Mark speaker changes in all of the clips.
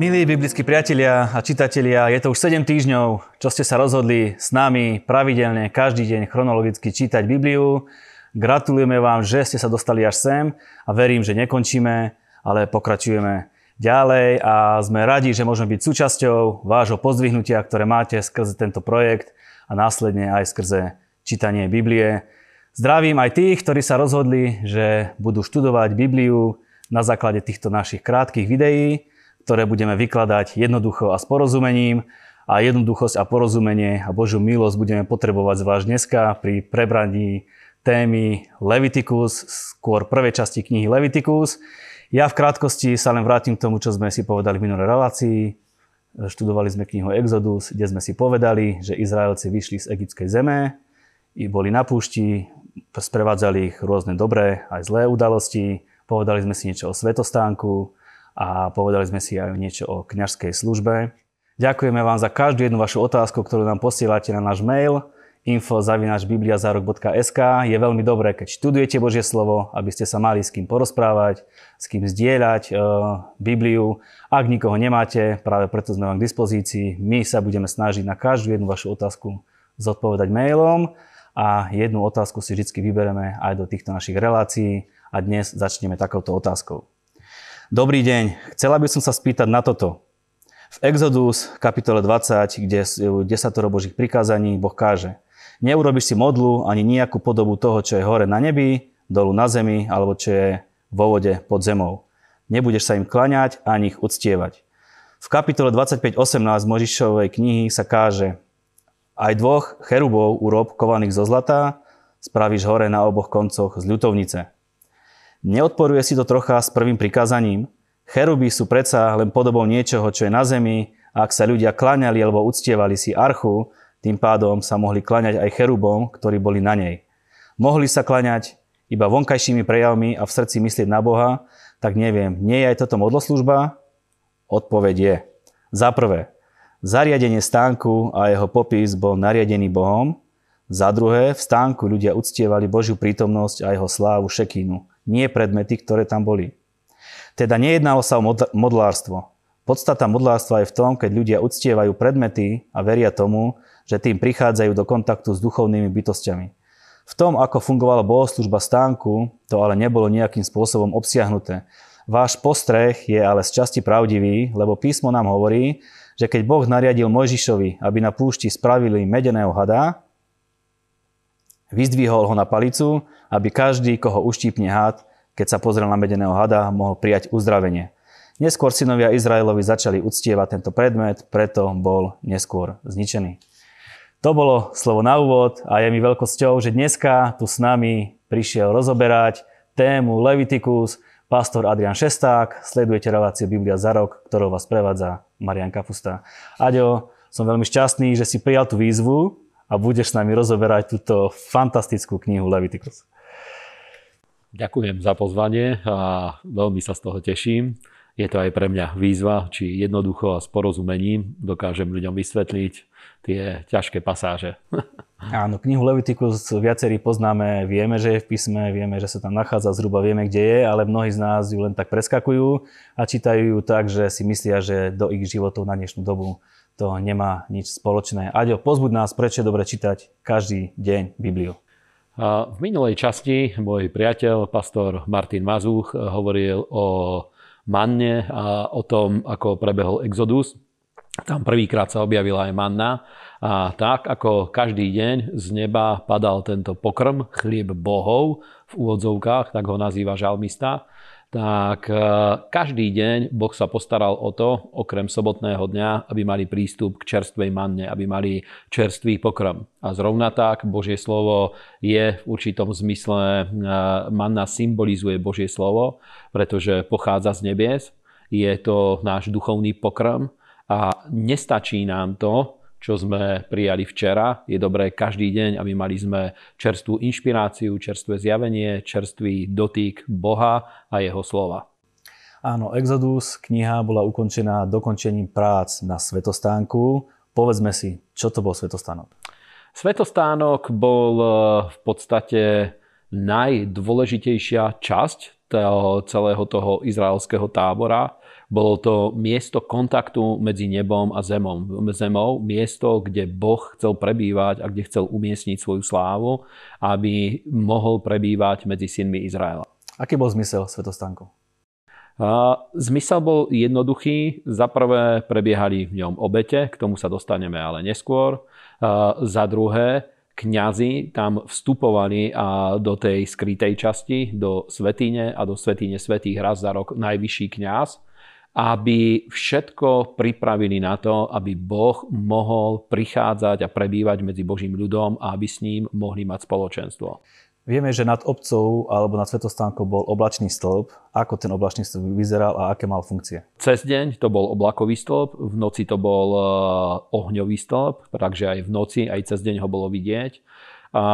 Speaker 1: Milí biblickí priatelia a čitatelia, je to už 7 týždňov, čo ste sa rozhodli s nami pravidelne každý deň chronologicky čítať Bibliu. Gratulujeme vám, že ste sa dostali až sem a verím, že nekončíme, ale pokračujeme ďalej a sme radi, že môžeme byť súčasťou vášho pozdvihnutia, ktoré máte skrze tento projekt a následne aj skrze čítanie Biblie. Zdravím aj tých, ktorí sa rozhodli, že budú študovať Bibliu na základe týchto našich krátkých videí ktoré budeme vykladať jednoducho a s porozumením. A jednoduchosť a porozumenie a Božiu milosť budeme potrebovať zvlášť dneska pri prebraní témy Leviticus, skôr prvej časti knihy Leviticus. Ja v krátkosti sa len vrátim k tomu, čo sme si povedali v minulej relácii. Študovali sme knihu Exodus, kde sme si povedali, že Izraelci vyšli z egyptskej zeme, i boli na púšti, sprevádzali ich rôzne dobré aj zlé udalosti, povedali sme si niečo o svetostánku, a povedali sme si aj niečo o kňažskej službe. Ďakujeme vám za každú jednu vašu otázku, ktorú nám posielate na náš mail info.bibliazarok.sk Je veľmi dobré, keď študujete Božie slovo, aby ste sa mali s kým porozprávať, s kým zdieľať e, Bibliu. Ak nikoho nemáte, práve preto sme vám k dispozícii. My sa budeme snažiť na každú jednu vašu otázku zodpovedať mailom a jednu otázku si vždy vybereme aj do týchto našich relácií a dnes začneme takouto otázkou. Dobrý deň, chcela by som sa spýtať na toto. V Exodus kapitole 20, kde 10 božích prikázaní, Boh káže Neurobiš si modlu ani nejakú podobu toho, čo je hore na nebi, dolu na zemi, alebo čo je vo vode pod zemou. Nebudeš sa im klaňať ani ich uctievať. V kapitole 25.18 Možišovej knihy sa káže Aj dvoch cherubov urob kovaných zo zlata, spravíš hore na oboch koncoch z ľutovnice. Neodporuje si to trocha s prvým prikázaním? Cheruby sú predsa len podobou niečoho, čo je na zemi a ak sa ľudia klaňali alebo uctievali si archu, tým pádom sa mohli klaňať aj cherubom, ktorí boli na nej. Mohli sa klaňať iba vonkajšími prejavmi a v srdci myslieť na Boha, tak neviem, nie je aj toto modloslužba? Odpoveď je. Za prvé, zariadenie stánku a jeho popis bol nariadený Bohom. Za druhé, v stánku ľudia uctievali Božiu prítomnosť a jeho slávu šekínu nie predmety, ktoré tam boli. Teda nejednalo sa o modlárstvo. Podstata modlárstva je v tom, keď ľudia uctievajú predmety a veria tomu, že tým prichádzajú do kontaktu s duchovnými bytostiami. V tom, ako fungovala bohoslužba stánku, to ale nebolo nejakým spôsobom obsiahnuté. Váš postreh je ale z časti pravdivý, lebo písmo nám hovorí, že keď Boh nariadil Mojžišovi, aby na púšti spravili medeného hada, Vyzdvihol ho na palicu, aby každý, koho uštípne had, keď sa pozrel na medeného hada, mohol prijať uzdravenie. Neskôr synovia Izraelovi začali uctievať tento predmet, preto bol neskôr zničený. To bolo slovo na úvod a je mi veľkosťou, že dneska tu s nami prišiel rozoberať tému Leviticus pastor Adrian Šesták. Sledujete reláciu Biblia za rok, ktorou vás prevádza Marian Kapusta. Aďo, som veľmi šťastný, že si prijal tú výzvu a budeš s nami rozoberať túto fantastickú knihu Leviticus.
Speaker 2: Ďakujem za pozvanie a veľmi sa z toho teším. Je to aj pre mňa výzva, či jednoducho a s porozumením dokážem ľuďom vysvetliť tie ťažké pasáže.
Speaker 1: Áno, knihu Leviticus viacerí poznáme, vieme, že je v písme, vieme, že sa tam nachádza, zhruba vieme, kde je, ale mnohí z nás ju len tak preskakujú a čítajú ju tak, že si myslia, že do ich životov na dnešnú dobu to nemá nič spoločné. Aďo, pozbuď nás, prečo je dobre čítať každý deň Bibliu.
Speaker 2: V minulej časti môj priateľ, pastor Martin Mazúch, hovoril o manne a o tom, ako prebehol Exodus. Tam prvýkrát sa objavila aj manna a tak ako každý deň z neba padal tento pokrm, chlieb bohov v úvodzovkách, tak ho nazýva žalmista, tak e, každý deň Boh sa postaral o to, okrem sobotného dňa, aby mali prístup k čerstvej manne, aby mali čerstvý pokrm. A zrovna tak Božie slovo je v určitom zmysle, e, manna symbolizuje Božie slovo, pretože pochádza z nebies, je to náš duchovný pokrm a nestačí nám to, čo sme prijali včera. Je dobré každý deň, aby mali sme čerstvú inšpiráciu, čerstvé zjavenie, čerstvý dotyk Boha a jeho slova.
Speaker 1: Áno, Exodus, kniha bola ukončená dokončením prác na Svetostánku. Povedzme si, čo to bol Svetostánok?
Speaker 2: Svetostánok bol eh, v podstate najdôležitejšia časť toho, celého toho izraelského tábora. Bolo to miesto kontaktu medzi nebom a zemom, zemou, miesto, kde Boh chcel prebývať a kde chcel umiestniť svoju slávu, aby mohol prebývať medzi synmi Izraela.
Speaker 1: Aký bol zmysel svetostánku?
Speaker 2: Zmysel bol jednoduchý. Za prvé prebiehali v ňom obete, k tomu sa dostaneme ale neskôr. Za druhé, kňazi tam vstupovali a do tej skrytej časti, do svetine a do svetine svetých raz za rok najvyšší kňaz, aby všetko pripravili na to, aby Boh mohol prichádzať a prebývať medzi Božím ľudom a aby s ním mohli mať spoločenstvo.
Speaker 1: Vieme, že nad obcov alebo nad svetostánkou bol oblačný stĺp. Ako ten oblačný stĺp vyzeral a aké mal funkcie?
Speaker 2: Cez deň to bol oblakový stĺp, v noci to bol eh, ohňový stĺp, takže aj v noci, aj cez deň ho bolo vidieť. A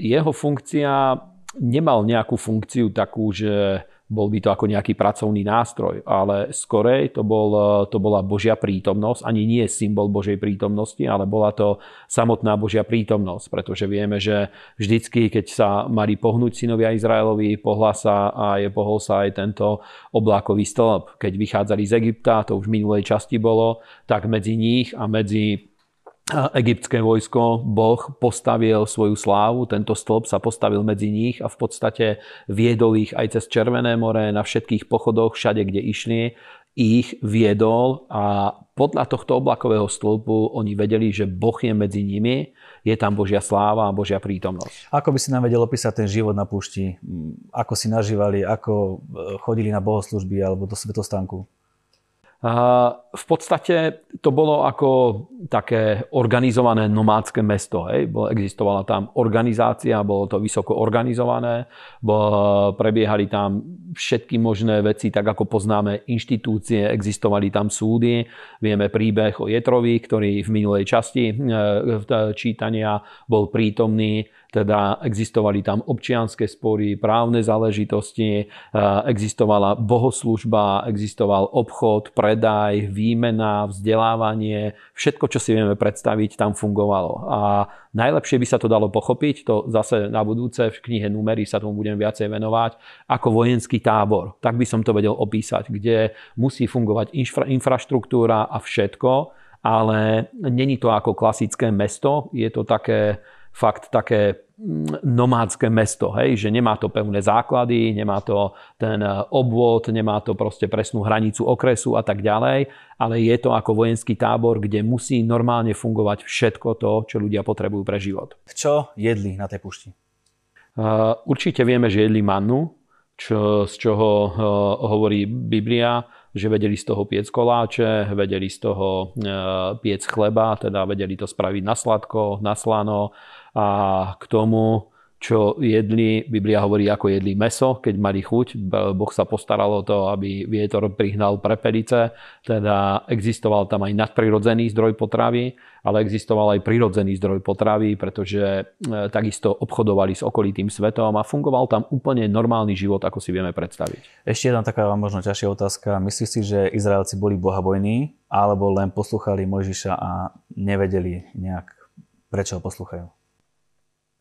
Speaker 2: jeho funkcia nemal nejakú funkciu takú, že bol by to ako nejaký pracovný nástroj, ale skorej to, bol, to bola Božia prítomnosť, ani nie symbol Božej prítomnosti, ale bola to samotná Božia prítomnosť, pretože vieme, že vždycky, keď sa mali pohnúť synovia Izraelovi, pohla sa a je pohol sa aj tento oblákový stĺp. Keď vychádzali z Egypta, to už v minulej časti bolo, tak medzi nich a medzi egyptské vojsko, Boh postavil svoju slávu, tento stĺp sa postavil medzi nich a v podstate viedol ich aj cez Červené more, na všetkých pochodoch, všade, kde išli, ich viedol a podľa tohto oblakového stĺpu oni vedeli, že Boh je medzi nimi, je tam Božia sláva a Božia prítomnosť.
Speaker 1: Ako by si nám vedel opísať ten život na púšti? Ako si nažívali, ako e, chodili na bohoslužby alebo do svetostánku?
Speaker 2: V podstate to bolo ako také organizované nomádske mesto. Hej. Existovala tam organizácia, bolo to vysoko organizované, prebiehali tam všetky možné veci, tak ako poznáme inštitúcie, existovali tam súdy. Vieme príbeh o Jetrovi, ktorý v minulej časti e, čítania bol prítomný teda existovali tam občianské spory, právne záležitosti, e, existovala bohoslužba, existoval obchod, predaj, výmena, vzdelávanie, všetko, čo si vieme predstaviť, tam fungovalo. A najlepšie by sa to dalo pochopiť, to zase na budúce v knihe Numery sa tomu budem viacej venovať, ako vojenský tábor. Tak by som to vedel opísať, kde musí fungovať infra, infraštruktúra a všetko, ale není to ako klasické mesto, je to také fakt také mm, nomádske mesto, hej, že nemá to pevné základy, nemá to ten e, obvod, nemá to proste presnú hranicu okresu a tak ďalej, ale je to ako vojenský tábor, kde musí normálne fungovať všetko to, čo ľudia potrebujú pre život.
Speaker 1: Čo jedli na tej pušti?
Speaker 2: Uh, určite vieme, že jedli mannu, čo, z čoho uh, hovorí Biblia, že vedeli z toho piec koláče, vedeli z toho uh, piec chleba, teda vedeli to spraviť na sladko, na slano, a k tomu, čo jedli, Biblia hovorí, ako jedli meso, keď mali chuť. Boh sa postaral o to, aby vietor prihnal prepelice, teda existoval tam aj nadprirodzený zdroj potravy, ale existoval aj prirodzený zdroj potravy, pretože e, takisto obchodovali s okolitým svetom a fungoval tam úplne normálny život, ako si vieme predstaviť.
Speaker 1: Ešte jedna taká možno ťažšia otázka. Myslíš si, že Izraelci boli bohabojní, alebo len poslúchali Mojžiša a nevedeli nejak, prečo ho poslúchajú?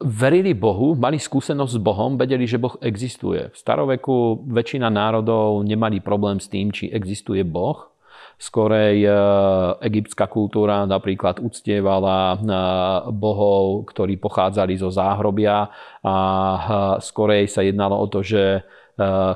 Speaker 2: Verili Bohu, mali skúsenosť s Bohom, vedeli, že Boh existuje. V staroveku väčšina národov nemali problém s tým, či existuje Boh. Skorej e, egyptská kultúra napríklad uctievala e, bohov, ktorí pochádzali zo záhrobia a e, skorej sa jednalo o to, že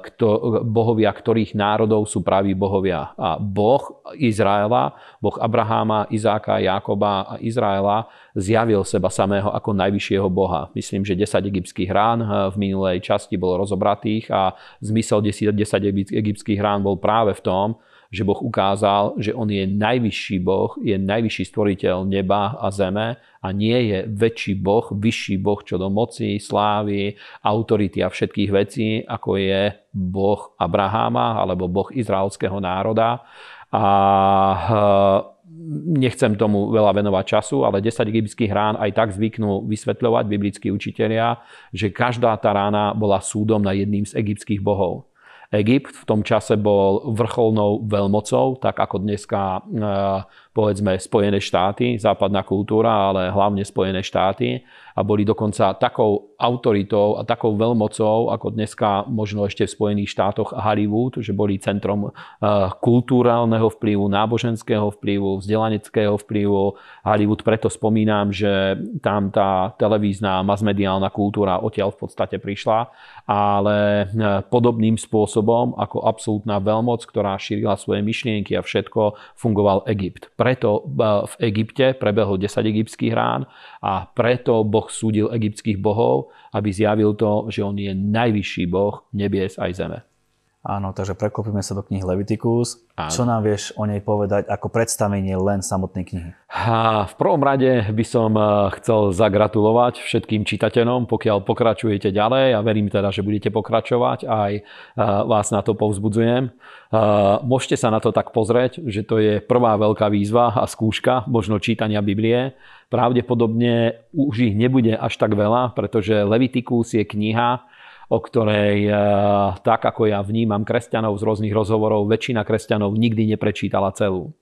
Speaker 2: kto, bohovia ktorých národov sú praví bohovia. A Boh Izraela, Boh Abraháma, Izáka, Jákoba a Izraela zjavil seba samého ako najvyššieho boha. Myslím, že 10 egyptských rán v minulej časti bolo rozobratých a zmysel 10, 10 egyptských rán bol práve v tom, že Boh ukázal, že On je najvyšší Boh, je najvyšší stvoriteľ neba a zeme a nie je väčší Boh, vyšší Boh čo do moci, slávy, autority a všetkých vecí, ako je Boh Abraháma alebo Boh izraelského národa. A eh, nechcem tomu veľa venovať času, ale 10 egyptských rán aj tak zvyknú vysvetľovať biblickí učitelia, že každá tá rána bola súdom na jedným z egyptských bohov. Egypt v tom čase bol vrcholnou veľmocou, tak ako dneska e, povedzme Spojené štáty, západná kultúra, ale hlavne Spojené štáty a boli dokonca takou autoritou a takou veľmocou, ako dneska možno ešte v Spojených štátoch Hollywood, že boli centrom eh, kultúrálneho vplyvu, náboženského vplyvu, vzdelaneckého vplyvu. Hollywood preto spomínam, že tam tá televízna, masmediálna kultúra odtiaľ v podstate prišla, ale eh, podobným spôsobom ako absolútna veľmoc, ktorá šírila svoje myšlienky a všetko, fungoval Egypt. Preto v Egypte prebehlo 10 egyptských rán a preto Boh súdil egyptských bohov, aby zjavil to, že on je najvyšší Boh nebies aj zeme.
Speaker 1: Áno, takže preklopíme sa do knihy Leviticus. Áno. Čo nám vieš o nej povedať ako predstavenie len samotnej knihy?
Speaker 2: A v prvom rade by som eh, chcel zagratulovať všetkým čitateľom, pokiaľ pokračujete ďalej a verím teda, že budete pokračovať. Aj eh, vás na to povzbudzujem. Eh, môžete sa na to tak pozrieť, že to je prvá veľká výzva a skúška možno čítania Biblie. Pravdepodobne už ich nebude až tak veľa, pretože Leviticus je kniha, o ktorej, eh, tak ako ja vnímam kresťanov z rôznych rozhovorov, väčšina kresťanov nikdy neprečítala celú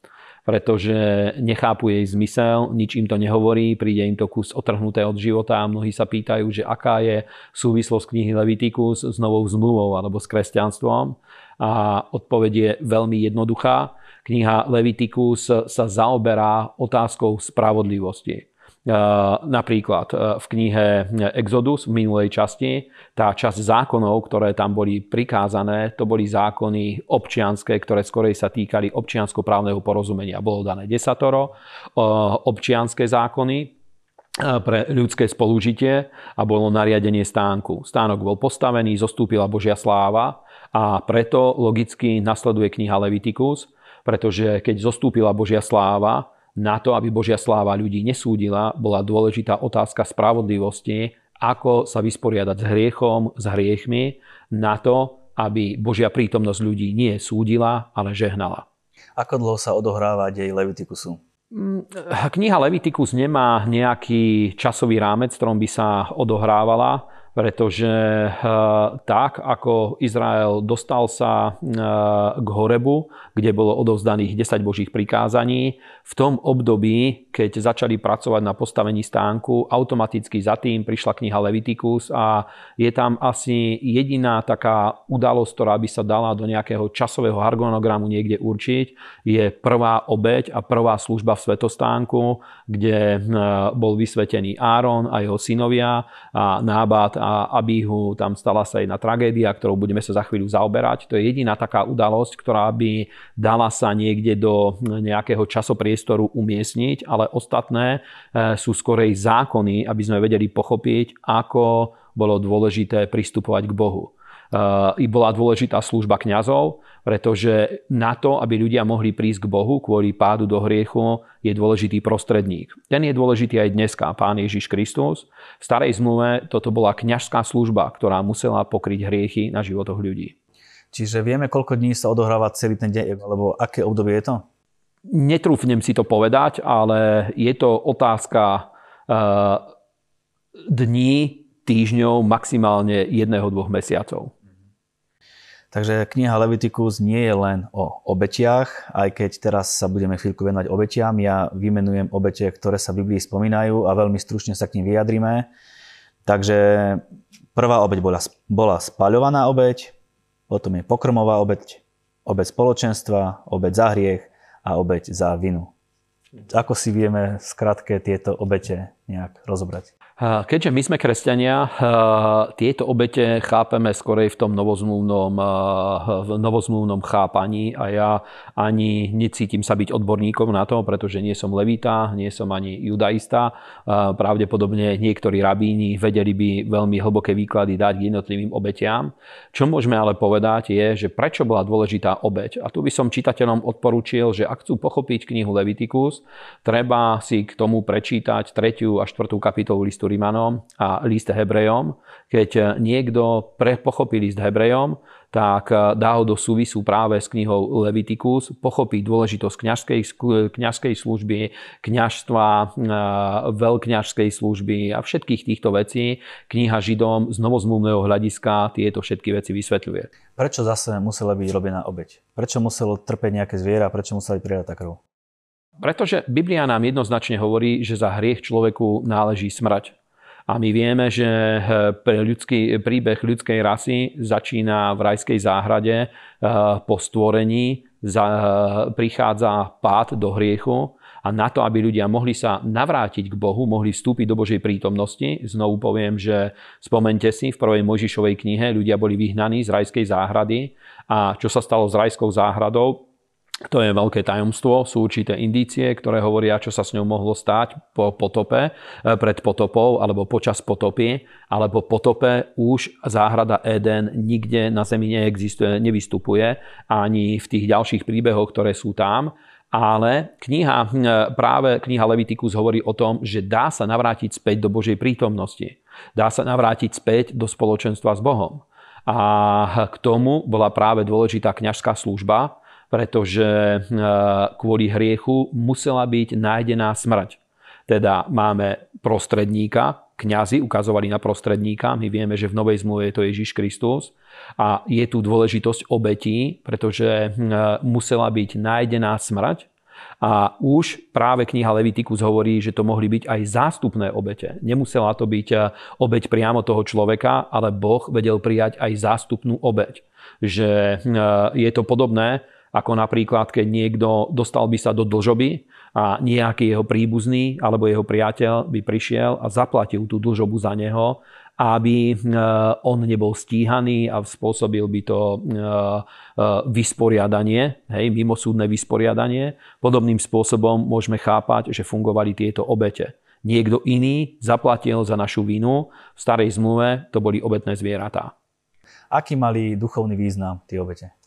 Speaker 2: pretože nechápu jej zmysel, nič im to nehovorí, príde im to kus otrhnuté od života a mnohí sa pýtajú, že aká je súvislosť knihy Leviticus s novou zmluvou alebo s kresťanstvom. A odpoveď je veľmi jednoduchá. Kniha Leviticus sa zaoberá otázkou spravodlivosti. Napríklad e, v knihe Exodus v minulej časti, tá časť zákonov, ktoré tam boli prikázané, to boli zákony občianské, ktoré skorej sa týkali občiansko-právneho porozumenia. Bolo dané desatoro e, občianské zákony, e, pre ľudské spolužitie a bolo nariadenie stánku. Stánok bol postavený, zostúpila Božia sláva a preto logicky nasleduje kniha Leviticus, pretože keď zostúpila Božia sláva, na to, aby Božia sláva ľudí nesúdila, bola dôležitá otázka spravodlivosti, ako sa vysporiadať s hriechom, s hriechmi, na to, aby Božia prítomnosť ľudí nie súdila, ale žehnala.
Speaker 1: Ako dlho sa odohráva dej Levitikusu?
Speaker 2: Mm, kniha Levitikus nemá nejaký časový rámec, v ktorom by sa odohrávala pretože eh, tak, ako Izrael dostal sa eh, k Horebu, kde bolo odovzdaných 10 božích prikázaní, v tom období, keď začali pracovať na postavení stánku, automaticky za tým prišla kniha Leviticus a je tam asi jediná taká udalosť, ktorá by sa dala do nejakého časového harmonogramu niekde určiť, je prvá obeď a prvá služba v svetostánku, kde eh, bol vysvetený Áron a jeho synovia a Nábat a Abihu, tam stala sa jedna tragédia, ktorou budeme sa za chvíľu zaoberať. To je jediná taká udalosť, ktorá by dala sa niekde do nejakého časopriestoru umiestniť, ale ostatné e, sú skorej zákony, aby sme vedeli pochopiť, ako bolo dôležité pristupovať k Bohu. I bola dôležitá služba kňazov, pretože na to, aby ľudia mohli prísť k Bohu kvôli pádu do hriechu, je dôležitý prostredník. Ten je dôležitý aj dneska, Pán Ježiš Kristus. V starej zmluve toto bola kňažská služba, ktorá musela pokryť hriechy na životoch ľudí.
Speaker 1: Čiže vieme, koľko dní sa odohráva celý ten deň, alebo aké obdobie je to?
Speaker 2: Netrúfnem si to povedať, ale je to otázka uh, dní, týždňov, maximálne jedného, dvoch mesiacov.
Speaker 1: Takže kniha Leviticus nie je len o obetiach, aj keď teraz sa budeme chvíľku venovať obetiam. Ja vymenujem obete, ktoré sa v Biblii spomínajú a veľmi stručne sa k ním vyjadrime. Takže prvá obeť bola, bola spaľovaná obeť, potom je pokrmová obeť, obeť spoločenstva, obeť za hriech a obeť za vinu. Ako si vieme skratke tieto obete nejak rozobrať?
Speaker 2: Keďže my sme kresťania, tieto obete chápeme skorej v tom novozmluvnom, v novozmluvnom chápaní a ja ani necítim sa byť odborníkom na to, pretože nie som levita, nie som ani judaista. Pravdepodobne niektorí rabíni vedeli by veľmi hlboké výklady dať k jednotlivým obetiam. Čo môžeme ale povedať je, že prečo bola dôležitá obeť. A tu by som čitateľom odporúčil, že ak chcú pochopiť knihu Leviticus, treba si k tomu prečítať 3. a 4. kapitolu listu listu Rimanom a list Hebrejom. Keď niekto pre, pochopí list Hebrejom, tak eh, dá ho do súvisu práve s knihou Leviticus, pochopí dôležitosť kňažskej, kňažskej služby, kňažstva, eh, veľkňažskej služby a všetkých týchto vecí. Kniha Židom z novozmluvného hľadiska tieto všetky veci vysvetľuje.
Speaker 1: Prečo zase musela byť robená obeď? Prečo muselo trpeť nejaké zviera? Prečo musela byť prijatá krv?
Speaker 2: Pretože Biblia nám jednoznačne hovorí, že za hriech človeku náleží smrť. A my vieme, že eh, ľudský, príbeh ľudskej rasy začína v rajskej záhrade eh, po stvorení, eh, prichádza pád do hriechu a na to, aby ľudia mohli sa navrátiť k Bohu, mohli vstúpiť do Božej prítomnosti. Znovu poviem, že spomente si, v prvej Mojžišovej knihe ľudia boli vyhnaní z rajskej záhrady a čo sa stalo s rajskou záhradou, to je veľké tajomstvo, sú určité indície, ktoré hovoria, čo sa s ňou mohlo stať po potope, e, pred potopou alebo počas potopy, alebo potope už záhrada Eden nikde na Zemi neexistuje, nevystupuje, ani v tých ďalších príbehoch, ktoré sú tam. Ale kniha, e, práve kniha Levitikus hovorí o tom, že dá sa navrátiť späť do Božej prítomnosti. Dá sa navrátiť späť do spoločenstva s Bohom. A k tomu bola práve dôležitá kňažská služba, pretože e, kvôli hriechu musela byť nájdená smrť. Teda máme prostredníka, kňazi ukazovali na prostredníka, my vieme, že v Novej zmluve je to Ježiš Kristus a je tu dôležitosť obetí, pretože e, musela byť nájdená smrť a už práve kniha Levitikus hovorí, že to mohli byť aj zástupné obete. Nemusela to byť e, obeť priamo toho človeka, ale Boh vedel prijať aj zástupnú obeť. Že je to podobné, ako napríklad, keď niekto dostal by sa do dlžoby a nejaký jeho príbuzný alebo jeho priateľ by prišiel a zaplatil tú dlžobu za neho, aby e, on nebol stíhaný a spôsobil by to e, e, vysporiadanie, hej, mimosúdne vysporiadanie. Podobným spôsobom môžeme chápať, že fungovali tieto obete. Niekto iný zaplatil za našu vinu. V starej zmluve to boli obetné zvieratá.
Speaker 1: Aký mali duchovný význam tie obete?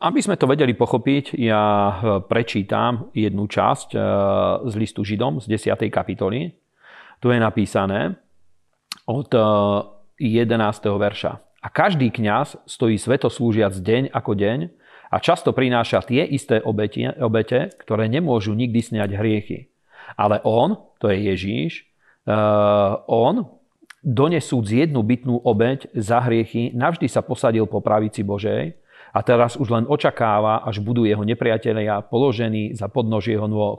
Speaker 2: Aby sme to vedeli pochopiť, ja eh, prečítam jednu časť eh, z listu Židom z 10. kapitoly. Tu je napísané od 11. Eh, verša. A každý kňaz stojí svetoslúžiac deň ako deň a často prináša tie isté obete, obete, ktoré nemôžu nikdy sňať hriechy. Ale on, to je Ježíš, on, donesúc jednu bytnú obeť za hriechy, navždy sa posadil po pravici Božej a teraz už len očakáva, až budú jeho nepriatelia položení za podnož jeho nôh.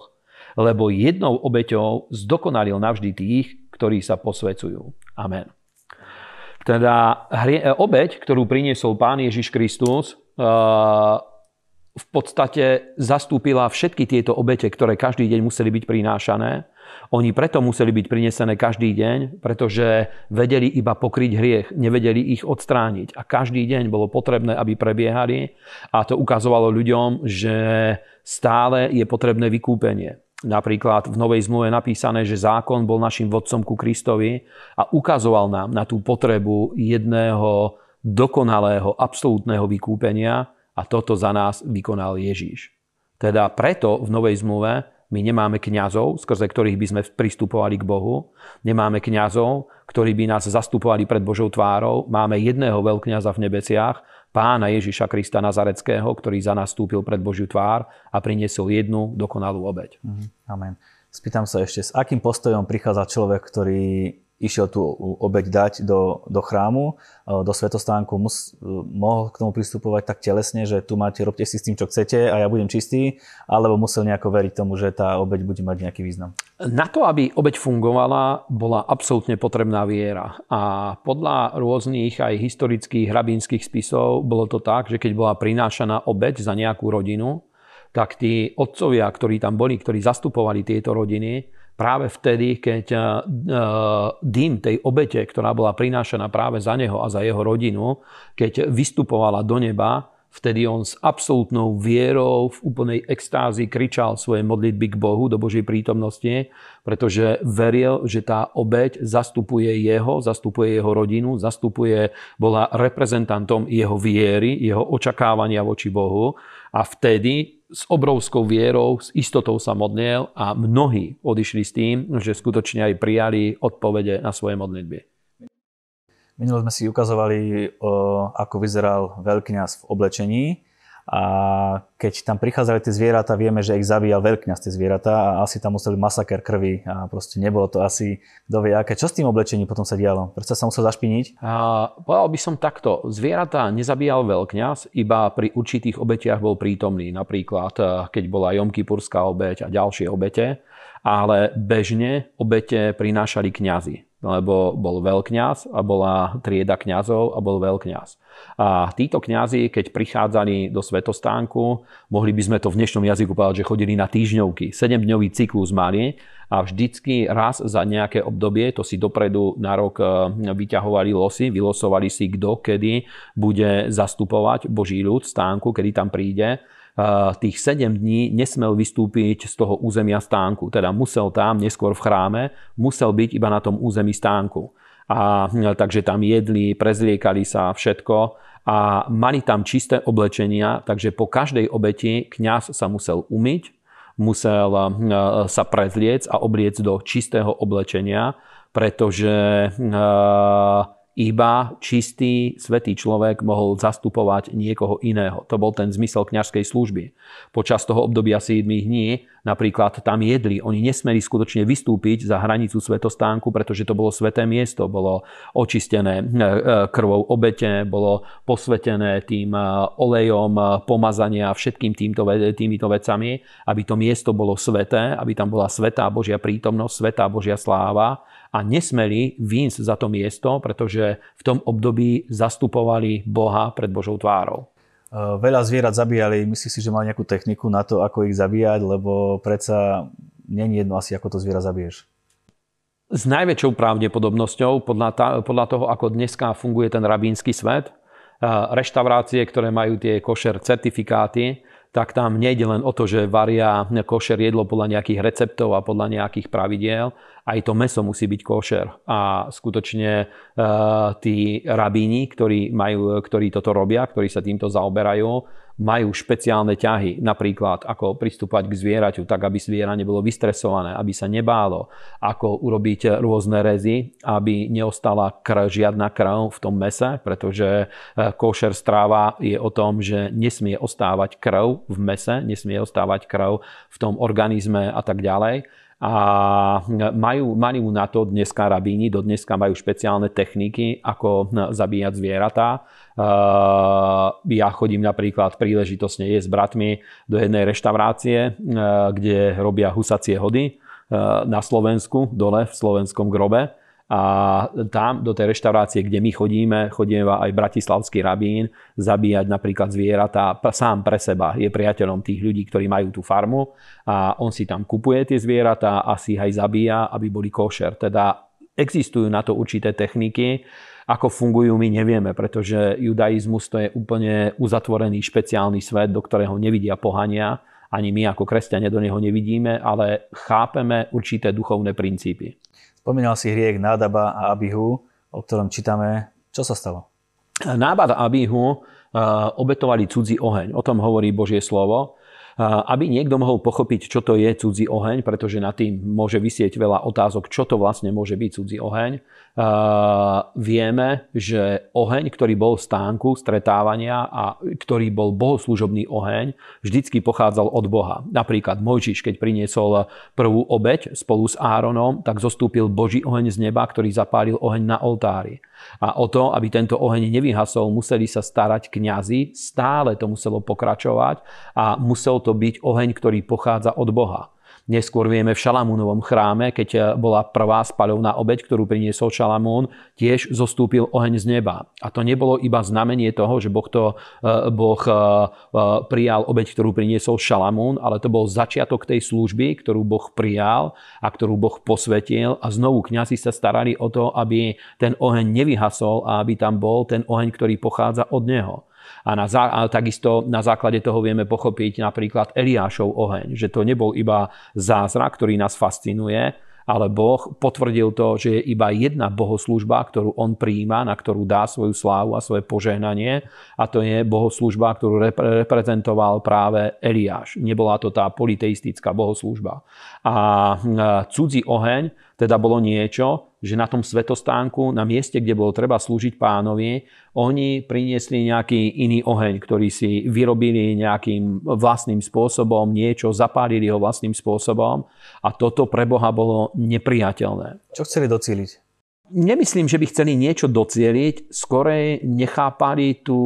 Speaker 2: Lebo jednou obeťou zdokonalil navždy tých, ktorí sa posvecujú. Amen. Teda obeť, ktorú priniesol Pán Ježiš Kristus, v podstate zastúpila všetky tieto obete, ktoré každý deň museli byť prinášané oni preto museli byť prinesené každý deň, pretože vedeli iba pokryť hriech, nevedeli ich odstrániť. A každý deň bolo potrebné, aby prebiehali a to ukazovalo ľuďom, že stále je potrebné vykúpenie. Napríklad v Novej zmluve napísané, že zákon bol našim vodcom ku Kristovi a ukazoval nám na tú potrebu jedného dokonalého, absolútneho vykúpenia a toto za nás vykonal Ježíš. Teda preto v Novej zmluve my nemáme kňazov, skrze ktorých by sme pristupovali k Bohu. Nemáme kňazov, ktorí by nás zastupovali pred Božou tvárou. Máme jedného veľkňaza v nebesiach, pána Ježiša Krista Nazareckého, ktorý za nás stúpil pred Božiu tvár a priniesol jednu dokonalú obeď.
Speaker 1: Mhm. Amen. Spýtam sa ešte, s akým postojom prichádza človek, ktorý išiel tú obeď dať do, do chrámu, e, do svetostánku, mus, e, mohol k tomu pristupovať tak telesne, že tu máte, robte si s tým, čo chcete a ja budem čistý, alebo musel nejako veriť tomu, že tá obeď bude mať nejaký význam?
Speaker 2: Na to, aby obeď fungovala, bola absolútne potrebná viera. A podľa rôznych aj historických rabínskych spisov bolo to tak, že keď bola prinášaná obeď za nejakú rodinu, tak tí otcovia, ktorí tam boli, ktorí zastupovali tieto rodiny, práve vtedy, keď eh, dym tej obete, ktorá bola prinášaná práve za neho a za jeho rodinu, keď vystupovala do neba, vtedy on s absolútnou vierou v úplnej extázi kričal svoje modlitby k Bohu do Božej prítomnosti, pretože veril, že tá obeť zastupuje jeho, zastupuje jeho rodinu, zastupuje, bola reprezentantom jeho viery, jeho očakávania voči Bohu. A vtedy s obrovskou vierou, s istotou sa modlil a mnohí odišli s tým, že skutočne aj prijali odpovede na svoje modlitby.
Speaker 1: Minule sme si ukazovali, ako vyzeral veľkňaz v oblečení a keď tam prichádzali tie zvieratá, vieme, že ich zabíjal veľkňaz tie zvieratá a asi tam museli masaker krvi a proste nebolo to asi, kto vie aké. Čo s tým oblečením potom sa dialo? Prečo sa musel zašpiniť?
Speaker 2: A, povedal by som takto. Zvieratá nezabíjal veľkňaz, iba pri určitých obetiach bol prítomný. Napríklad, eh, keď bola Jomkypurská obeť a ďalšie obete. Ale bežne obete prinášali kňazi lebo bol veľkňaz a bola trieda kňazov a bol veľkňaz. A títo kňazi, keď prichádzali do svetostánku, mohli by sme to v dnešnom jazyku povedať, že chodili na týždňovky. 7-dňový cyklus mali a vždycky raz za nejaké obdobie, to si dopredu na rok e, vyťahovali losy, vylosovali si kto kedy bude zastupovať Boží ľud stánku, kedy tam príde tých 7 dní nesmel vystúpiť z toho územia stánku. Teda musel tam, neskôr v chráme, musel byť iba na tom území stánku. A, takže tam jedli, prezliekali sa, všetko a mali tam čisté oblečenia, takže po každej obeti kňaz sa musel umyť, musel sa prezliec a obliec do čistého oblečenia, pretože iba čistý, svetý človek mohol zastupovať niekoho iného. To bol ten zmysel kňažskej služby. Počas toho obdobia 7 dní napríklad tam jedli. Oni nesmeli skutočne vystúpiť za hranicu svetostánku, pretože to bolo sveté miesto. Bolo očistené e, e, krvou obete, bolo posvetené tým e, olejom pomazania všetkým týmto, týmito vecami, aby to miesto bolo sveté, aby tam bola svetá Božia prítomnosť, svetá Božia sláva a nesmeli výjsť za to miesto, pretože v tom období zastupovali Boha pred Božou tvárou.
Speaker 1: E, veľa zvierat zabíjali, myslíš si, že mali nejakú techniku na to, ako ich zabíjať, lebo predsa není jedno asi, ako to zviera zabiješ.
Speaker 2: S najväčšou pravdepodobnosťou, podľa, ta, podľa toho, ako dneska funguje ten rabínsky svet, e, reštaurácie, ktoré majú tie košer certifikáty, tak tam nejde len o to, že varia košer jedlo podľa nejakých receptov a podľa nejakých pravidiel. Aj to meso musí byť košer. A skutočne uh, tí rabíni, ktorí, majú, ktorí toto robia, ktorí sa týmto zaoberajú, majú špeciálne ťahy, napríklad ako pristúpať k zvieraťu, tak aby zviera nebolo vystresované, aby sa nebálo, ako urobiť rôzne rezy, aby neostala krv, žiadna krv v tom mese, pretože e, košer stráva je o tom, že nesmie ostávať krv v mese, nesmie ostávať krv v tom organizme a tak ďalej a majú, majú na to dneska rabíni, do dneska majú špeciálne techniky, ako zabíjať zvieratá. Ja chodím napríklad príležitosne jesť s bratmi do jednej reštaurácie, kde robia husacie hody na Slovensku, dole v slovenskom grobe a tam do tej reštaurácie, kde my chodíme, chodíme aj bratislavský rabín, zabíjať napríklad zvieratá sám pre seba. Je priateľom tých ľudí, ktorí majú tú farmu a on si tam kupuje tie zvieratá a si ich aj zabíja, aby boli košer. Teda existujú na to určité techniky, ako fungujú, my nevieme, pretože judaizmus to je úplne uzatvorený špeciálny svet, do ktorého nevidia pohania. Ani my ako kresťania do neho nevidíme, ale chápeme určité duchovné princípy.
Speaker 1: Spomínal si hriek Nádaba a Abihu, o ktorom čítame. Čo sa stalo?
Speaker 2: Nábad a Abihu obetovali cudzí oheň. O tom hovorí Božie slovo aby niekto mohol pochopiť, čo to je cudzí oheň, pretože na tým môže vysieť veľa otázok, čo to vlastne môže byť cudzí oheň. Vieme, že oheň, ktorý bol v stánku stretávania a ktorý bol bohoslužobný oheň, vždycky pochádzal od Boha. Napríklad Mojžiš, keď priniesol prvú obeď spolu s Áronom, tak zostúpil Boží oheň z neba, ktorý zapálil oheň na oltári. A o to, aby tento oheň nevyhasol, museli sa starať kňazi, stále to muselo pokračovať a musel to byť oheň, ktorý pochádza od Boha. Neskôr vieme v Šalamúnovom chráme, keď bola prvá spaľovná obeď, ktorú priniesol Šalamún, tiež zostúpil oheň z neba. A to nebolo iba znamenie toho, že Boh, to, e, boh e, e, prijal obeď, ktorú priniesol Šalamún, ale to bol začiatok tej služby, ktorú Boh prijal a ktorú Boh posvetil a znovu kňazi sa starali o to, aby ten oheň nevyhasol a aby tam bol ten oheň, ktorý pochádza od Neho. A, na, a takisto na základe toho vieme pochopiť napríklad Eliášov oheň, že to nebol iba zázrak, ktorý nás fascinuje, ale Boh potvrdil to, že je iba jedna bohoslužba, ktorú on príjima, na ktorú dá svoju slávu a svoje požehnanie a to je bohoslužba, ktorú reprezentoval práve Eliáš. Nebola to tá politeistická bohoslužba. A cudzí oheň teda bolo niečo, že na tom svetostánku, na mieste, kde bolo treba slúžiť pánovi, oni priniesli nejaký iný oheň, ktorý si vyrobili nejakým vlastným spôsobom, niečo, zapálili ho vlastným spôsobom a toto pre Boha bolo nepriateľné.
Speaker 1: Čo chceli docíliť?
Speaker 2: Nemyslím, že by chceli niečo docieliť, skorej nechápali tú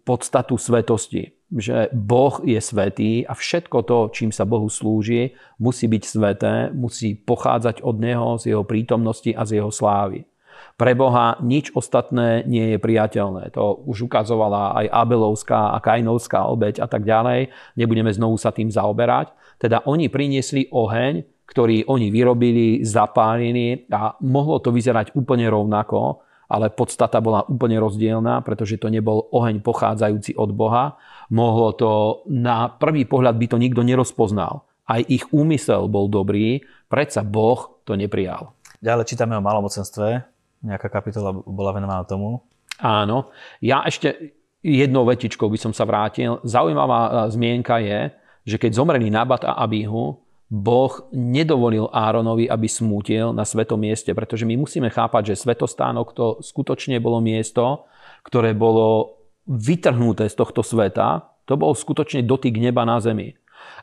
Speaker 2: podstatu svetosti že Boh je svetý a všetko to, čím sa Bohu slúži, musí byť sveté, musí pochádzať od Neho, z Jeho prítomnosti a z Jeho slávy. Pre Boha nič ostatné nie je priateľné. To už ukazovala aj Abelovská a Kainovská obeď a tak ďalej. Nebudeme znovu sa tým zaoberať. Teda oni priniesli oheň, ktorý oni vyrobili, zapálili a mohlo to vyzerať úplne rovnako, ale podstata bola úplne rozdielná, pretože to nebol oheň pochádzajúci od Boha, mohlo to, na prvý pohľad by to nikto nerozpoznal. Aj ich úmysel bol dobrý, predsa Boh to neprijal.
Speaker 1: Ďalej čítame o malomocenstve, nejaká kapitola bola venovaná tomu.
Speaker 2: Áno, ja ešte jednou vetičkou by som sa vrátil. Zaujímavá e, zmienka je, že keď zomreli Nabat a Abihu, Boh nedovolil Áronovi, aby smútil na svetom mieste, pretože my musíme chápať, že svetostánok to skutočne bolo miesto, ktoré bolo vytrhnuté z tohto sveta, to bol skutočne dotyk neba na zemi.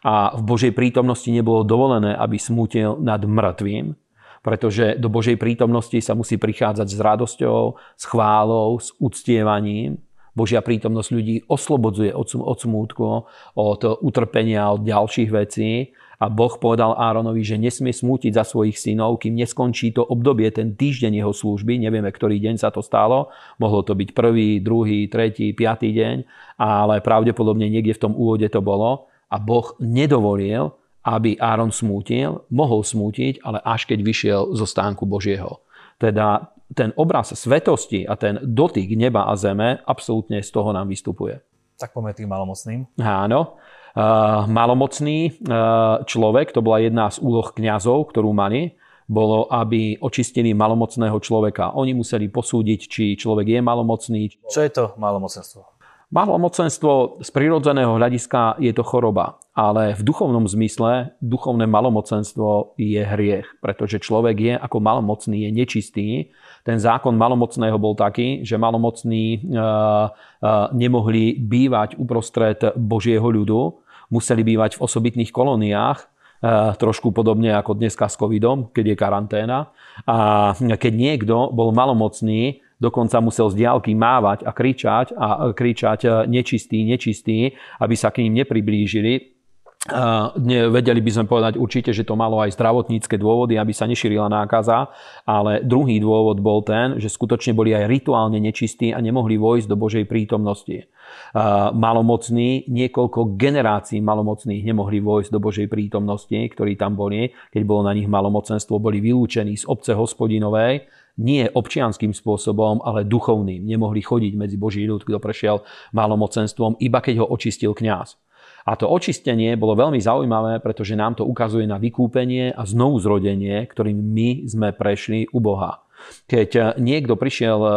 Speaker 2: A v Božej prítomnosti nebolo dovolené, aby smútil nad mŕtvým, pretože do Božej prítomnosti sa musí prichádzať s radosťou, s chválou, s uctievaním. Božia prítomnosť ľudí oslobodzuje od smútku, od utrpenia, od ďalších vecí a Boh povedal Áronovi, že nesmie smútiť za svojich synov, kým neskončí to obdobie, ten týždeň jeho služby. Nevieme, ktorý deň sa to stalo. Mohlo to byť prvý, druhý, tretí, piatý deň, ale pravdepodobne niekde v tom úvode to bolo. A Boh nedovolil, aby Áron smútil. Mohol smútiť, ale až keď vyšiel zo stánku Božieho. Teda ten obraz svetosti a ten dotyk neba a zeme absolútne z toho nám vystupuje.
Speaker 1: Tak poďme tým malomocným.
Speaker 2: Áno. Eh, malomocný eh, človek, to bola jedna z úloh kňazov, ktorú mali, bolo, aby očistili malomocného človeka. Oni museli posúdiť, či človek je malomocný.
Speaker 1: Čo je to malomocenstvo?
Speaker 2: Malomocenstvo z prirodzeného hľadiska je to choroba, ale v duchovnom zmysle duchovné malomocenstvo je hriech, pretože človek je ako malomocný, je nečistý. Ten zákon malomocného bol taký, že malomocní e, e, nemohli bývať uprostred Božieho ľudu, museli bývať v osobitných kolóniách, e, trošku podobne ako dneska s covidom, keď je karanténa. A keď niekto bol malomocný, dokonca musel z diálky mávať a kričať a kričať nečistý, nečistý, aby sa k ním nepriblížili. Vedeli by sme povedať určite, že to malo aj zdravotnícke dôvody, aby sa nešírila nákaza, ale druhý dôvod bol ten, že skutočne boli aj rituálne nečistí a nemohli vojsť do Božej prítomnosti. Malomocní, niekoľko generácií malomocných nemohli vojsť do Božej prítomnosti, ktorí tam boli, keď bolo na nich malomocenstvo, boli vylúčení z obce hospodinovej, nie občianským spôsobom, ale duchovným. Nemohli chodiť medzi Boží ľud, kto prešiel malomocenstvom, iba keď ho očistil kňaz. A to očistenie bolo veľmi zaujímavé, pretože nám to ukazuje na vykúpenie a znovu zrodenie, ktorým my sme prešli u Boha. Keď niekto prišiel e, e,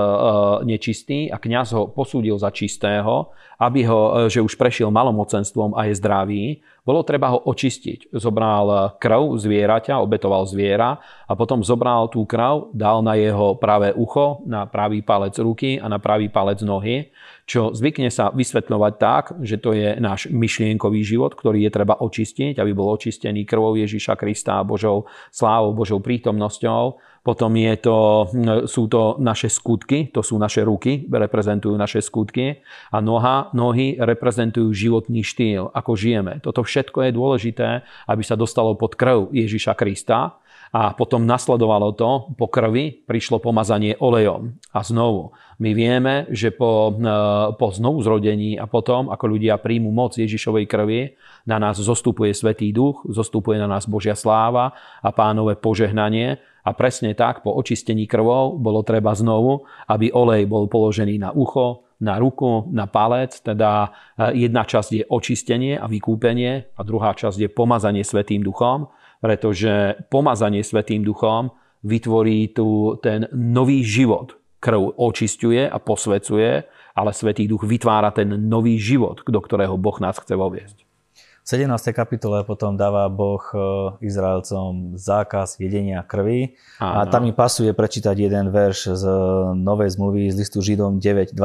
Speaker 2: nečistý a kňaz ho posúdil za čistého, aby ho, že už prešiel malomocenstvom a je zdravý, bolo treba ho očistiť. Zobral krv zvieraťa, obetoval zviera a potom zobral tú krv, dal na jeho pravé ucho, na pravý palec ruky a na pravý palec nohy čo zvykne sa vysvetľovať tak, že to je náš myšlienkový život, ktorý je treba očistiť, aby bol očistený krvou Ježiša Krista, Božou slávou, Božou prítomnosťou. Potom je to, sú to naše skutky, to sú naše ruky, reprezentujú naše skutky a noha, nohy reprezentujú životný štýl, ako žijeme. Toto všetko je dôležité, aby sa dostalo pod krv Ježiša Krista a potom nasledovalo to, po krvi prišlo pomazanie olejom. A znovu, my vieme, že po, e, po znovu zrodení a potom, ako ľudia príjmu moc Ježišovej krvi, na nás zostupuje Svetý duch, zostupuje na nás Božia sláva a pánové požehnanie. A presne tak, po očistení krvou bolo treba znovu, aby olej bol položený na ucho, na ruku, na palec, teda e, jedna časť je očistenie a vykúpenie a druhá časť je pomazanie Svetým duchom pretože pomazanie Svetým duchom vytvorí tu ten nový život. Krv očistuje a posvecuje, ale Svetý duch vytvára ten nový život, do ktorého Boh nás chce voviesť.
Speaker 1: V 17. kapitole potom dáva Boh e, Izraelcom zákaz jedenia krvi a tam mi pasuje prečítať jeden verš z Novej zmluvy z listu Židom 9.22.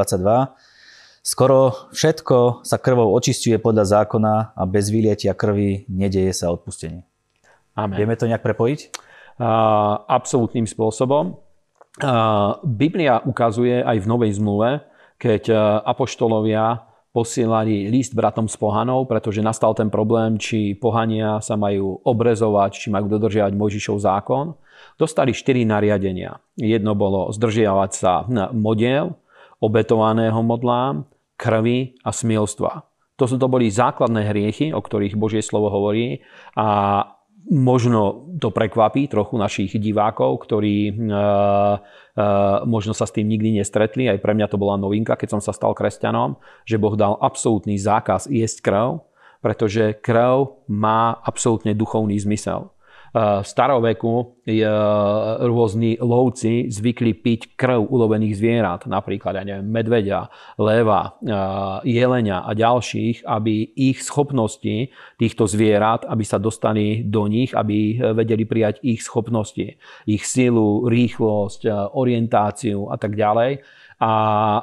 Speaker 1: Skoro všetko sa krvou očistuje podľa zákona a bez vylietia krvi nedeje sa odpustenie. Amen. Vieme to nejak prepojiť?
Speaker 2: Uh, absolútnym spôsobom. Uh, Biblia ukazuje aj v Novej zmluve, keď uh, apoštolovia posielali list bratom z pohanov, pretože nastal ten problém, či pohania sa majú obrezovať, či majú dodržiavať Mojžišov zákon. Dostali štyri nariadenia. Jedno bolo zdržiavať sa modiel, obetovaného modlám, krvi a smielstva. To sú to boli základné hriechy, o ktorých Božie slovo hovorí a možno to prekvapí trochu našich divákov, ktorí uh, uh, možno sa s tým nikdy nestretli. Aj pre mňa to bola novinka, keď som sa stal kresťanom, že Boh dal absolútny zákaz jesť krv, pretože krv má absolútne duchovný zmysel v staroveku rôzni lovci zvykli piť krv ulovených zvierat, napríklad ja neviem, medveďa, leva, jelenia a ďalších, aby ich schopnosti týchto zvierat, aby sa dostali do nich, aby vedeli prijať ich schopnosti, ich silu, rýchlosť, orientáciu a tak ďalej a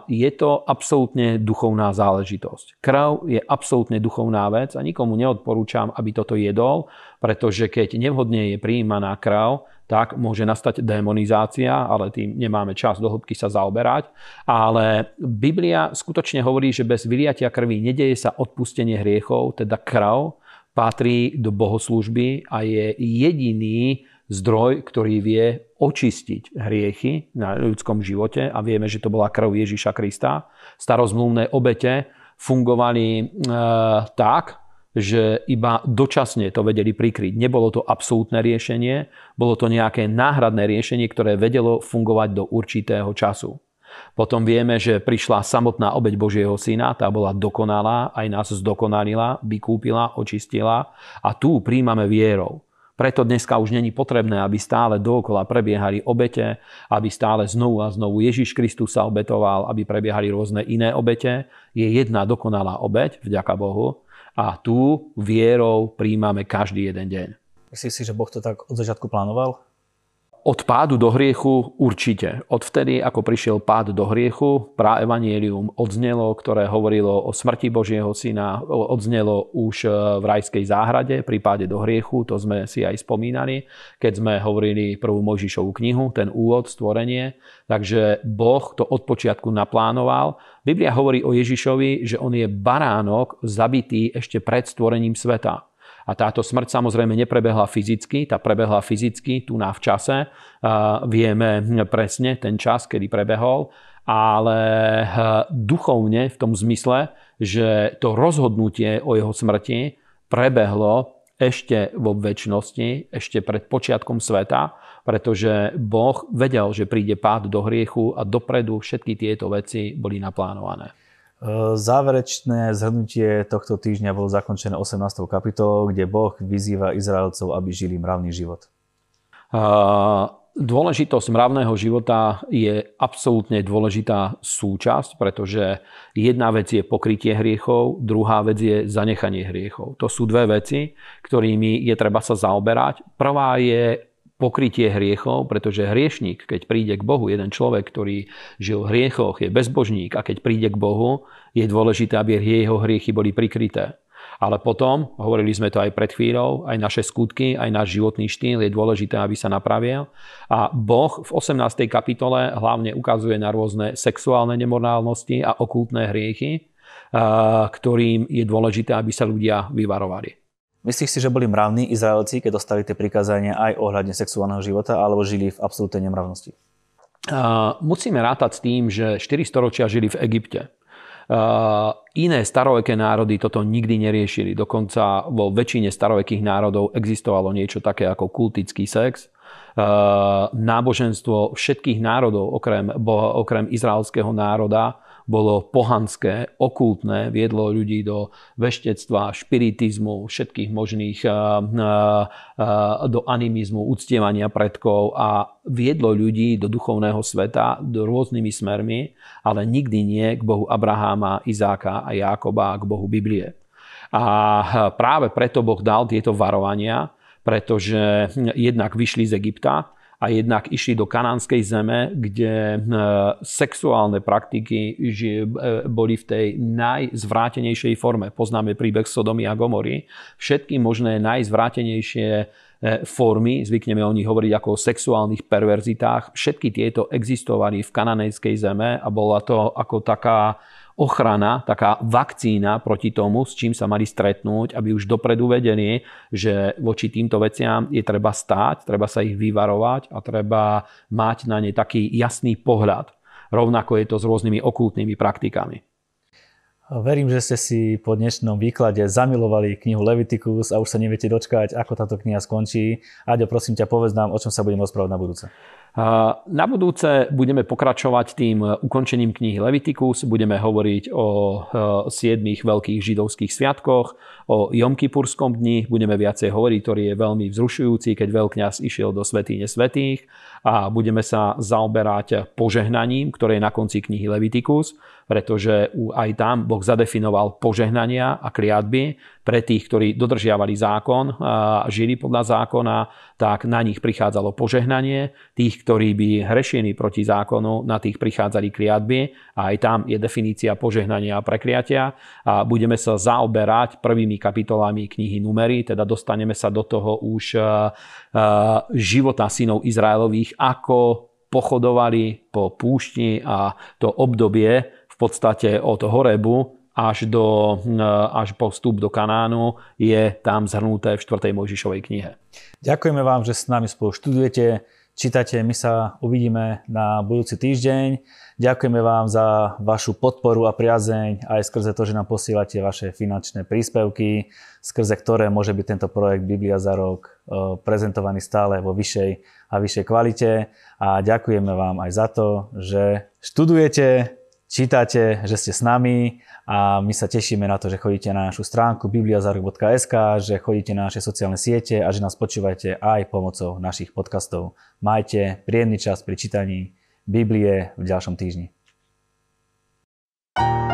Speaker 2: je to absolútne duchovná záležitosť. Krv je absolútne duchovná vec a nikomu neodporúčam, aby toto jedol, pretože keď nevhodne je prijímaná krv, tak môže nastať demonizácia, ale tým nemáme čas do hĺbky sa zaoberať. Ale Biblia skutočne hovorí, že bez vyliatia krvi nedeje sa odpustenie hriechov, teda krv patrí do bohoslúžby a je jediný zdroj, ktorý vie očistiť hriechy na ľudskom živote a vieme, že to bola krv Ježiša Krista. Starozmluvné obete fungovali e, tak, že iba dočasne to vedeli prikryť. Nebolo to absolútne riešenie, bolo to nejaké náhradné riešenie, ktoré vedelo fungovať do určitého času. Potom vieme, že prišla samotná obeď Božieho syna, tá bola dokonalá, aj nás zdokonalila, vykúpila, očistila a tu príjmame vierou. Preto dneska už není potrebné, aby stále dookola prebiehali obete, aby stále znovu a znovu Ježiš Kristus sa obetoval, aby prebiehali rôzne iné obete. Je jedna dokonalá obeť, vďaka Bohu, a tu vierou príjmame každý jeden deň.
Speaker 1: Myslíš si, že Boh to tak od začiatku plánoval?
Speaker 2: Od pádu do hriechu určite. Od vtedy, ako prišiel pád do hriechu, pra evanielium odznelo, ktoré hovorilo o smrti Božieho syna, odznelo už e, v rajskej záhrade pri páde do hriechu, to sme si aj spomínali, keď sme hovorili prvú Mojžišovú knihu, ten úvod, stvorenie. Takže Boh to od počiatku naplánoval. Biblia hovorí o Ježišovi, že on je baránok zabitý ešte pred stvorením sveta. A táto smrť samozrejme neprebehla fyzicky, tá prebehla fyzicky tu na v čase. Vieme presne ten čas, kedy prebehol, ale duchovne v tom zmysle, že to rozhodnutie o jeho smrti prebehlo ešte vo väčšnosti, ešte pred počiatkom sveta, pretože Boh vedel, že príde pád do hriechu a dopredu všetky tieto veci boli naplánované.
Speaker 1: Záverečné zhrnutie tohto týždňa bolo zakončené 18. kapitolou, kde Boh vyzýva Izraelcov, aby žili mravný život.
Speaker 2: Dôležitosť mravného života je absolútne dôležitá súčasť, pretože jedna vec je pokrytie hriechov, druhá vec je zanechanie hriechov. To sú dve veci, ktorými je treba sa zaoberať. Prvá je pokrytie hriechov, pretože hriešník, keď príde k Bohu, jeden človek, ktorý žil v hriechoch, je bezbožník a keď príde k Bohu, je dôležité, aby jeho hriechy boli prikryté. Ale potom, hovorili sme to aj pred chvíľou, aj naše skutky, aj náš životný štýl je dôležité, aby sa napravil. A Boh v 18. kapitole hlavne ukazuje na rôzne sexuálne nemorálnosti a okultné hriechy, ktorým je dôležité, aby sa ľudia vyvarovali.
Speaker 1: Myslíš si, že boli mravní Izraelci, keď dostali tie prikázania aj ohľadne sexuálneho života, alebo žili v absolútnej nemravnosti?
Speaker 2: Uh, musíme rátať s tým, že 4 storočia žili v Egypte. Uh, iné staroveké národy toto nikdy neriešili. Dokonca vo väčšine starovekých národov existovalo niečo také ako kultický sex. Uh, náboženstvo všetkých národov, okrem, okrem izraelského národa, bolo pohanské, okultné, viedlo ľudí do veštectva, špiritizmu, všetkých možných do animizmu, uctievania predkov a viedlo ľudí do duchovného sveta do rôznymi smermi, ale nikdy nie k Bohu Abraháma, Izáka a Jákoba k Bohu Biblie. A práve preto Boh dal tieto varovania, pretože jednak vyšli z Egypta, a jednak išli do kanánskej zeme, kde sexuálne praktiky boli v tej najzvrátenejšej forme. Poznáme príbeh Sodomy a Gomory. Všetky možné najzvrátenejšie E, formy, zvykneme o nich hovoriť ako o sexuálnych perverzitách. Všetky tieto existovali v kananejskej zeme a bola to ako taká ochrana, taká vakcína proti tomu, s čím sa mali stretnúť, aby už dopredu vedeli, že voči týmto veciam je treba stáť, treba sa ich vyvarovať a treba mať na ne taký jasný pohľad. Rovnako je to s rôznymi okultnými praktikami.
Speaker 1: Verím, že ste si po dnešnom výklade zamilovali knihu Leviticus a už sa neviete dočkať, ako táto kniha skončí. Aďo, prosím ťa, povedz nám, o čom sa budeme rozprávať na budúce.
Speaker 2: Na budúce budeme pokračovať tým ukončením knihy Leviticus, budeme hovoriť o siedmých veľkých židovských sviatkoch, o Jomkypurskom dni, budeme viacej hovoriť, ktorý je veľmi vzrušujúci, keď veľkňaz išiel do svetýne svetých a budeme sa zaoberať požehnaním, ktoré je na konci knihy Leviticus pretože aj tam Boh zadefinoval požehnania a kliatby pre tých, ktorí dodržiavali zákon a žili podľa zákona, tak na nich prichádzalo požehnanie. Tých, ktorí by hrešení proti zákonu, na tých prichádzali kliatby a aj tam je definícia požehnania a prekliatia. A budeme sa zaoberať prvými kapitolami knihy Numery, teda dostaneme sa do toho už života synov Izraelových, ako pochodovali po púšti a to obdobie v podstate od Horebu až, do, eh, až po vstup do Kanánu je tam zhrnuté v 4. Mojžišovej knihe.
Speaker 1: Ďakujeme vám, že s nami spolu študujete, čítate. My sa uvidíme na budúci týždeň. Ďakujeme vám za vašu podporu a priazeň aj skrze to, že nám posielate vaše finančné príspevky, skrze ktoré môže byť tento projekt Biblia za rok eh, prezentovaný stále vo vyššej a vyššej kvalite. A ďakujeme vám aj za to, že študujete, čítate, že ste s nami a my sa tešíme na to, že chodíte na našu stránku bibliazarok.sk, že chodíte na naše sociálne siete a že nás počúvate aj pomocou našich podcastov. Majte príjemný čas pri čítaní Biblie v ďalšom týždni. thank you